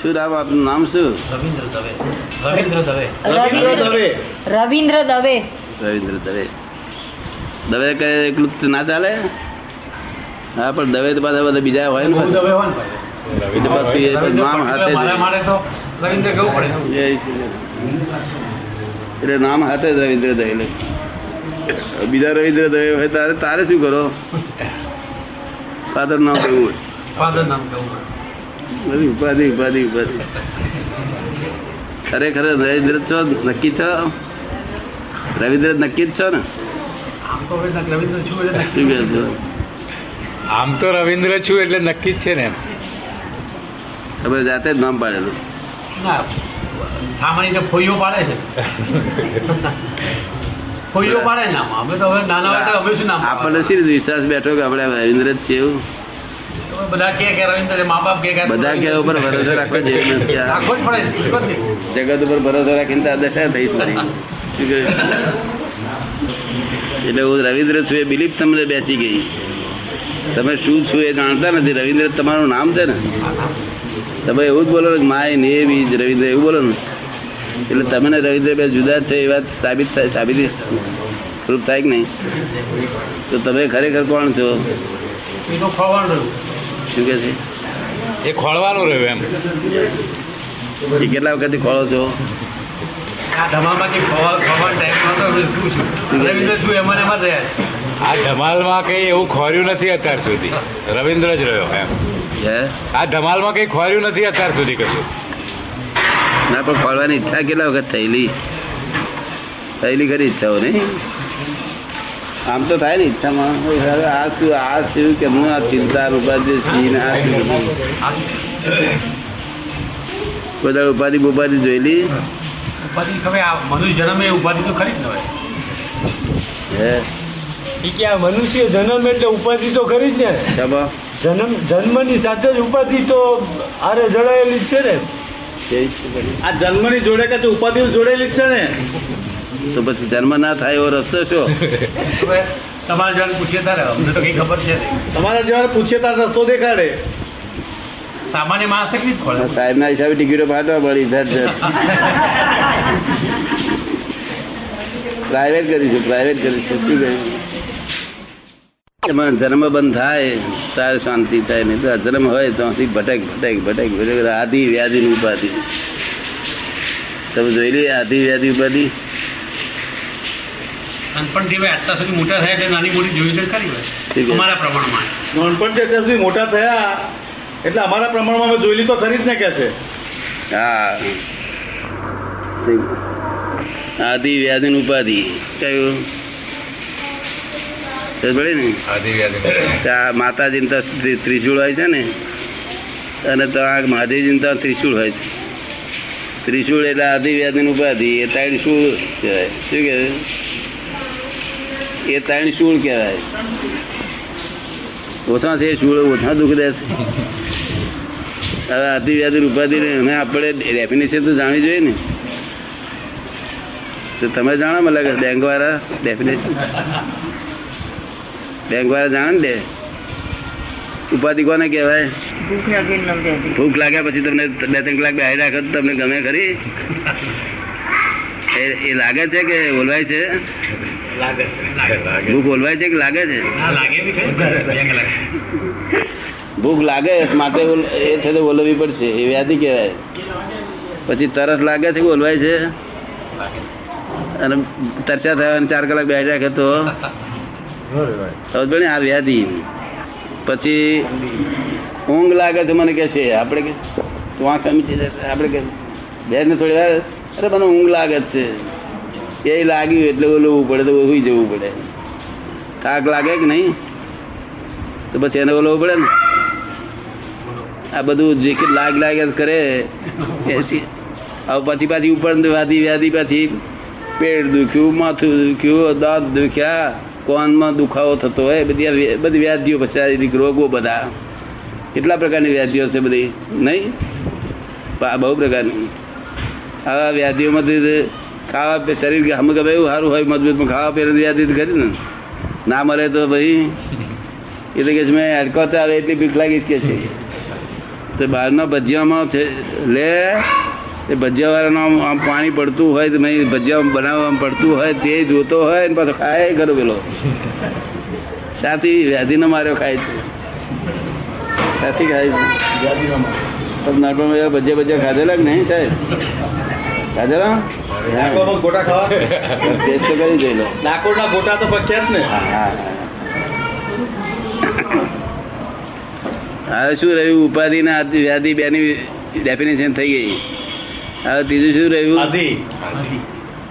શું નામ આપનું નામ શું? રવિન્દ્ર દવે. રવિન્દ્ર દવે. રવિન્દ્ર દવે. રવિન્દ્ર દવે. રવિન્દ્ર દવે. દવે કહે એકલું જ ના ચાલે? હા પણ દવે તો પાછા બધા બીજા હોય ને બહુ પાછા. દવે હોય ને ભાઈ. એટલે પાછું એ બધું નામ હાથે જ મારા હોય. માટે તો રવિન્દ્ર કેવું પડે? એ છે. એટલે નામ હાથે જ રવિન્દ્ર દવે એટલે. બીજા રવિન્દ્ર દવે હોય તારે તારે શું કરો? ફાધર નામ કેવું હોય? ફાધર નામ કેવું પડે બધી ઉપાધિ ઉપાધિ ઉપાધિ ખરેખર રવિન્દ્ર છો? નક્કી છો? રવિન્દ્ર નક્કી જ છો ને? આમ તો રવિન્દ્ર છું એટલે નક્કી જ છે. ને તમે જાતે જ નામ પાડેલું. સામાન્ય ફોઈઓ પાડે છે. ફોઈઓ પાડે અમે તો હવે નાના અમે શું નામ આપણને શી વિશ્વાસ બેઠો કે આપણે રવિન્દ્ર જ છે એવું? બધા કહે કે રવિન્દ્ર મા બાપ કે બધા કે ઉપર ભરોસો રાખવો જેવું નથી રાખવો જ પડે છે ખબર ને? જગત ઉપર ભરોસો રાખીને તો દશા થઈ મારી? એટલે હું રવિન્દ્ર છું એ બિલીફ તમને બેસી ગઈ. તમે શું છું એ જાણતા નથી. રવિન્દ્ર તમારું નામ છે ને? તમે એવું જ બોલો ને માય નેમ ઇઝ રવિન્દ્ર એવું બોલો ને? એટલે તમે ને રવિન્દ્ર બે જુદા છે એ વાત સાબિત થાય સાબિત પ્રૂફ થાય કે નહીં? તો તમે ખરેખર કોણ છો? શું કે છે? એ ખોળવાનું રહ્યું એમ. એ કેટલા વખતથી ખોળો છો? આ ધમાલમાં કઈ એવું ખોર્યું નથી અત્યાર સુધી. રવિન્દ્ર જ રહ્યો એમ. હે? આ ધમાલમાં કઈ ખોર્યું નથી અત્યાર સુધી કશું. ના પણ ખોળવાની ઈચ્છા કેટલા વખત થયેલી? થયેલી ખરી ઈચ્છાઓ નહીં? આમ તો થાય ને ઈચ્છામાં. હવે આ શું આ શું હું આ ચિંતા ઉપાધિ સિંહ આ શું બધું? ઉપાધિ બુપાધિ જોયેલી ઉપાધિ હવે આ મનુષ્ય જન્મે એ ઉપાધિ તો ખરી જ ન હોય હે? કે આ મનુષ્ય જન્મ એટલે ઉપાધિ તો ખરી જ ને. જન્મ જન્મની સાથે જ ઉપાધિ તો આરે જડાયેલી જ છે ને? આ જન્મની જોડે કે ઉપાધિ જોડેલી જ છે ને? તો પછી જન્મ ના થાય એવો રસ્તો શું તમારે જણ પૂછીએ તારે અમને તો કઈ ખબર છે તમારા જેવા પૂછીએ તારે રસ્તો દેખાડે. સામાન્ય માણસ કેટલી જ સાહેબ ના હિસાબે ટિકિટો ફાટવા પડી ધર ધર પ્રાઇવેટ કરીશું પ્રાઇવેટ કરીશું. શું કહ્યું? એમાં જન્મ બંધ થાય તારે શાંતિ થાય નહીં. તો અજન્મ હોય તો ભટક ભટક ભટક ભટક. આધિ વ્યાધિ ઉપાધિ. તમે જોઈ લઈએ આધી વ્યાધિ ઉપાધિ. નાનપણથી ભાઈ અત્યાર સુધી મોટા થયા એટલે નાની મોટી જોઈ છે ખરી ભાઈ અમારા પ્રમાણમાં. નાનપણ છે ત્યાં સુધી મોટા થયા એટલે અમારા પ્રમાણમાં અમે જોયેલી તો ખરી જ ને કે છે. હા. આદિ આધિ વ્યાધિ ઉપાધિ. કયું? માતાજી તો ત્રિ- ત્રિશૂળ હોય છે ને. અને તો આ મહાદેવજી તો ત્રિશૂળ હોય છે. ત્રિશૂળ એટલે આધિ વ્યાધિ ઉપાધિ. એ ત્રણ શું કહેવાય શું કહેવાય એ ત્રણ શૂળ કહેવાય. ઓછા છે શૂળ ઓછા દુઃખ દે છે. હવે આધિ વ્યાધિ ઉપાધિ એને આપણે ડેફિનેશન તો જાણવી જોઈએ ને. તો તમે જાણો મને લાગે બેંક વાળા ડેફિનેશન બેંક વાળા જાણે ને ઉપાધિ કોને કહેવાય? ભૂખ લાગ્યા પછી તમને બે ત્રણ કલાક બેહાઈ રાખો તમને ગમે ખરી. એ લાગે છે કે ઓલવાય છે? ભૂખ ઓલવાય છે કે લાગે છે? ભૂખ લાગે માટે એ છે તો બોલવી પડશે એ વ્યાધિ કહેવાય. પછી તરસ લાગે છે કે ઓલવાય છે? અને તરસ્યા થયા અને ચાર કલાક બેઠા કે તો? સમજ આ વ્યાધિ. પછી ઊંઘ લાગે છે મને કે છે આપણે કે તું આંખ અમી છે આપણે કે બેસ ને થોડી વાર અરે મને ઊંઘ લાગે છે. એ લાગ્યું એટલે ઓલવું પડે તો સુઈ જવું પડે. થાક લાગે કે નહીં? તો પછી એને ઓલવું પડે ને. આ બધું જે કે લાગ લાગે કરે. હવે પછી પાછી ઉપર વ્યાધી વ્યાધી પાછી પેટ દુખ્યું, માથું દુખ્યું, દાંત દુખ્યા, કોનમાં દુખાવો થતો હોય, બધી બધી વ્યાધિઓ પછી રોગો બધા. કેટલા પ્રકારની વ્યાધિઓ છે બધી. નહીં? બહુ પ્રકારની. આવા વ્યાધિઓમાંથી ખાવા પી શરીર કે હમ કે ભાઈ સારું હોય મજબૂત ખાવા પીને વ્યાધિ કરી ને. ના મળે તો ભાઈ એટલે કે મેં હડકો આવે એટલી બીક લાગી જ કે છે. તો બહારના ભજીયામાં છે લે એ ભજીયાવાળાનું આમ આમ પાણી પડતું હોય તો મેં ભજીયા બનાવવામાં પડતું હોય તે જોતો હોય ને પાછો ખાય કરો પેલો. સાથી વ્યાધિનો માર્યો ખાય છે. સાથી ખાય છે. નાનપણમાં ભજીયા ભજીયા ખાધેલા કે નહીં સાહેબ? ખાધેલા? નાકોમાં ગોટા ખાવા? ટેસ્ટ તો કરી જોઈ લો ડાકોરના ગોટા તો પ્રખ્યાત ને. હા હા. હવે શું રહ્યું? ઉપાધિ ના વ્યાધિ બેની ડેફિનેશન થઈ ગઈ. હવે ત્રીજું શું રહ્યું? આધી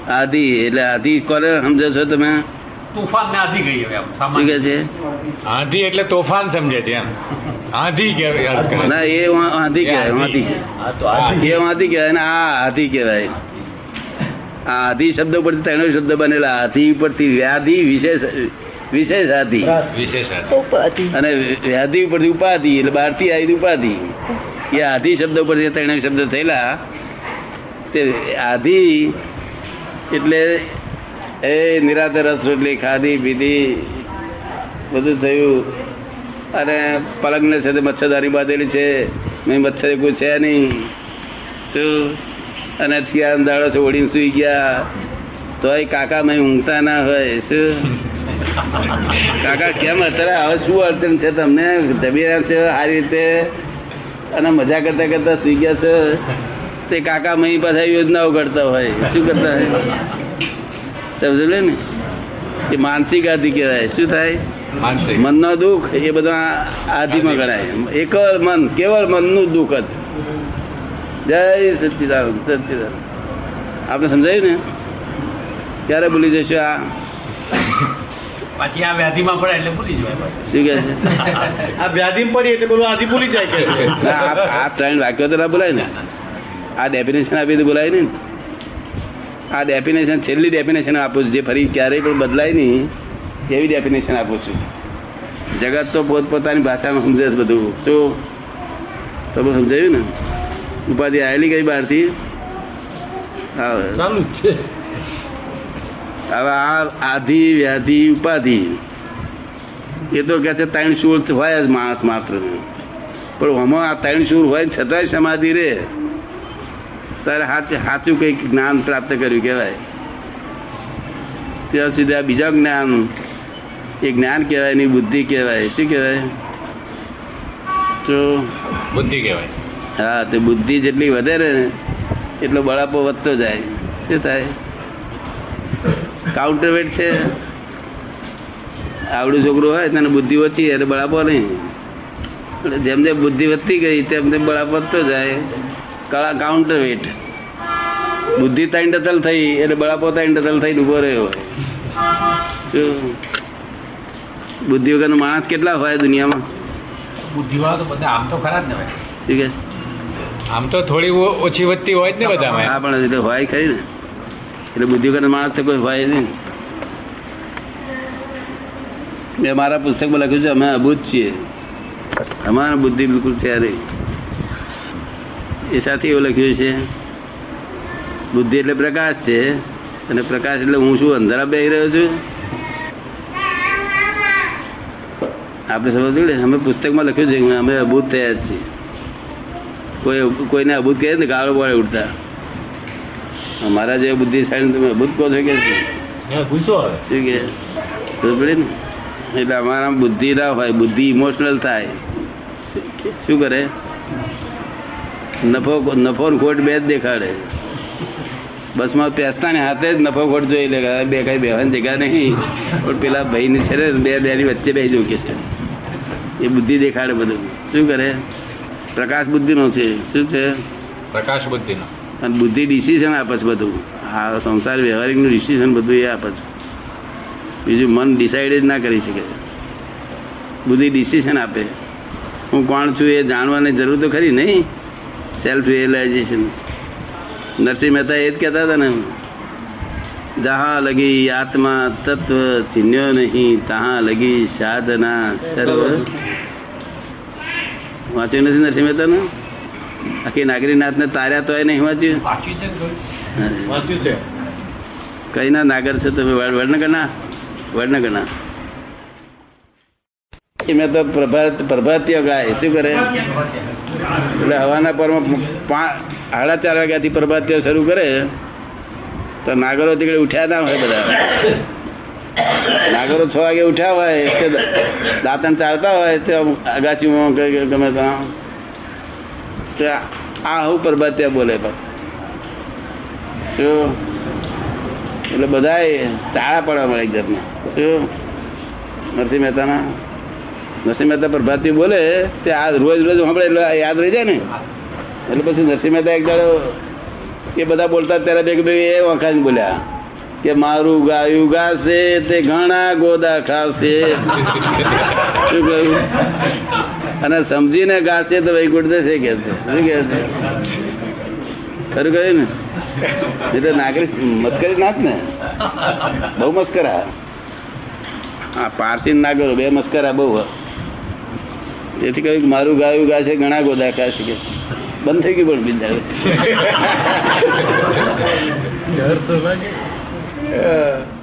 આધિ એટલે આધી કોને સમજો છો તમે? તોફાન ને આધી ગઈ હવે શું કે છે? આંધી એટલે તોફાન સમજે છે એમ. આંધી કે ના એ આધી કહેવાય આધી. આ તો એ આધી કહેવાય ને આ આધી કહેવાય. આધિ શબ્દ પરથી ત્રણેય શબ્દ બનેલા. આધિ ઉપરથી વ્યાધિ વિશેષ વિશેષ આધિ. વિશેષ અર્થ. અને વ્યાધિ ઉપરથી ઉપાધિ એટલે બારથી આવી ઉપાધિ. એ આધિ શબ્દ ઉપરથી ત્રણેય શબ્દ થયેલા તે આધિ એટલે એ નિરાતે રસ રોટલી ખાધી પીધી બધું થયું. અને પલંગને છે મચ્છરદારી બાંધેલી છે. મેં મચ્છર કોઈ છે નહીં. શું? અને થયા દાડો છે ઓળીને સુઈ ગયા. તોય કાકા મેં ઊંઘતા ના હોય શું? કાકા કેમ અત્યારે હવે શું અડચણ છે તમને? જમીરા છે આ રીતે? અને મજા કરતા કરતા સુઈ ગયા છે? તે કાકા મહી પાસે યોજનાઓ કરતા હોય શું કરતા હોય? સમજો ને? એ માનસિક આધિ કહેવાય શું થાય? મનનો દુઃખ એ બધા આધિમાં ગણાય એક મન કેવળ મનનું દુઃખ જ. જય સચ્ચિદાનંદ સચ્ચિદાનંદ આપણે સમજાયું ને? ક્યારે ભૂલી જઈશું આ? પછી આ વ્યાધિમાં પડે એટલે ભૂલી જવાય શું કહે છે? આ વ્યાધિમાં પડી એટલે પેલું આધી ભૂલી જાય કે. ના, આ ત્રણ વાક્યો તો ના બોલાય ને. આ ડેફિનેશન આપી બોલાય ને. આ ડેફિનેશન છેલ્લી ડેફિનેશન આપું છું. જે ફરી ક્યારેય પણ બદલાય નહીં એવી ડેફિનેશન આપું છું. જગત તો પોતપોતાની ભાષામાં સમજે બધું. શું? તમે સમજાયું ને? ઉપાધિ આવેલી ગઈ બહારથી. ચાલુ છે. હવે આ આધિ વ્યાધિ ઉપાધિ. એ તો કે છે ત્રણ શૂર હોય જ માણસ માત્ર. પણ આમાં આ ત્રણ શૂર હોય છતાંય સમાધિ રે તારે સાચું સાચું કંઈક જ્ઞાન પ્રાપ્ત કર્યું કહેવાય. ત્યાં સુધી આ બીજા જ્ઞાન એ જ્ઞાન કહેવાય એની બુદ્ધિ કહેવાય. શું કહેવાય? તો બુદ્ધિ કહેવાય. હા તે બુદ્ધિ જેટલી વધે ને એટલો બળાપો વધતો જાય. શું થાય? કાઉન્ટરવેટ છે. આવડું છોકરું હોય તેને બુદ્ધિ ઓછી એટલે બળાપો નહીં. એટલે જેમ જેમ બુદ્ધિ વધતી ગઈ તેમ તેમ બળાપો વધતો જાય. કળા કાઉન્ટરવેટ બુદ્ધિ ત્રણ ડતલ થઈ એટલે બળાપો ત્રણ ડતલ થઈને ઊભો રહ્યો બુદ્ધિ વગરનો માણસ કેટલા હોય દુનિયામાં? બુદ્ધિવાળા તો બધા આમ તો ખરા જ ને ભાઈ. ઠીક છે? આમ તો થોડી ઓછી વધતી હોય જ ને બધામાં. હા પણ એટલે હોય ખરી ને. એટલે બુદ્ધિ વગર માણસ તો કોઈ હોય નહીં. મેં મારા પુસ્તકમાં લખ્યું છે, અમે અભૂત છીએ. અમારા બુદ્ધિ બિલકુલ છે નહીં. એ સાથે એવું લખ્યું છે, બુદ્ધિ એટલે પ્રકાશ છે, અને પ્રકાશ એટલે હું શું, અંધારા બેસી રહ્યો છું? આપણે સમજવું ને અમે પુસ્તકમાં લખ્યું છે અમે અભૂત થયા છીએ. કોઈ કોઈને અભૂત કહે ને ગાળો પડે ઉડતા. અમારા જે બુદ્ધિશાળી તમે અભૂત કહો છો કે શું? કે એટલે અમારા બુદ્ધિ ના હોય બુદ્ધિ ઇમોશનલ થાય. શું કરે? નફો નફો ખોટ બે જ દેખાડે. બસમાં પેસતા ને હાથે જ નફો ખોટ જોઈ લે બે કઈ બેવાની જગ્યા નહીં. પણ પેલા ભાઈ છે ને બે બેની વચ્ચે બે જોઈ કે છે. એ બુદ્ધિ દેખાડે બધું. શું કરે? પ્રકાશ બુદ્ધિનો છે. શું છે? પ્રકાશ બુદ્ધિનો અને બુદ્ધિ ડિસિઝન આપે છે બધું. આ સંસાર વ્યવહારિકનું ડિસિઝન બધું એ આપે છે. બીજું મન ડિસાઇડ જ ના કરી શકે. બુદ્ધિ ડિસિઝન આપે. હું કોણ છું એ જાણવાની જરૂર તો ખરી નહીં સેલ્ફ રિયલાઇઝેશન નરસિંહ મહેતા એ જ કહેતા હતા ને. જહાં લગી આત્મા તત્વ ચિન્હ્યો નહીં તહાં લગી સાધના સર્વ વાંચ્યું નથી નરસિંહ મહેતાનું આખી નાગરીનાથને તાર્યા તો નહીં વાંચ્યું વાંચ્યું છે કઈ ના નાગર છો તમે? વડનગરના? વડનગરના. મેં તો પ્રભાત પ્રભાતીય ગાય. શું કરે? એટલે હવાના પરમાં પાંચ સાડા ચાર વાગ્યાથી પ્રભાતીય શરૂ કરે. તો નાગરો તીકડે ઉઠ્યા ના હોય બધા. નાગરો છ વાગે ઉઠ્યા હોય કે દાંતણ ચાલતા હોય, તે અગાસીમાં ગમે ત્યાં. આ હું પ્રભાતીય બોલે પાછું. એટલે બધાએ તાળા પડવા મળે એક જાતના. શું નરસિંહ મહેતાના, નરસિંહ મહેતા પ્રભાતી બોલે, તે આ રોજ રોજ સાંભળે એટલે યાદ રહી જાય ને. એટલે પછી નરસિંહ મહેતા એક દાડો એ બધા બોલતા ત્યારે બે બે એ વખાણ બોલ્યા. કે મારું ગાયું ગાશે તે ઘણા ગોદા ખાશે. શું કહ્યું? અને સમજીને ગાશે તો વૈકુંઠ જશે કે શું કે ખરું કહ્યું ને? એટલે નાગરિક મસ્કરી નાખ ને? બહુ મસ્કરા. આ પારસી નાગરો, બે મસ્કરા બહુ એથી કહ્યું મારું ગાયું ગાશે, ઘણા ગોદા ખાશે કે બંધ થઈ ગયું પણ બિંદાડે ડર તો લાગે અ,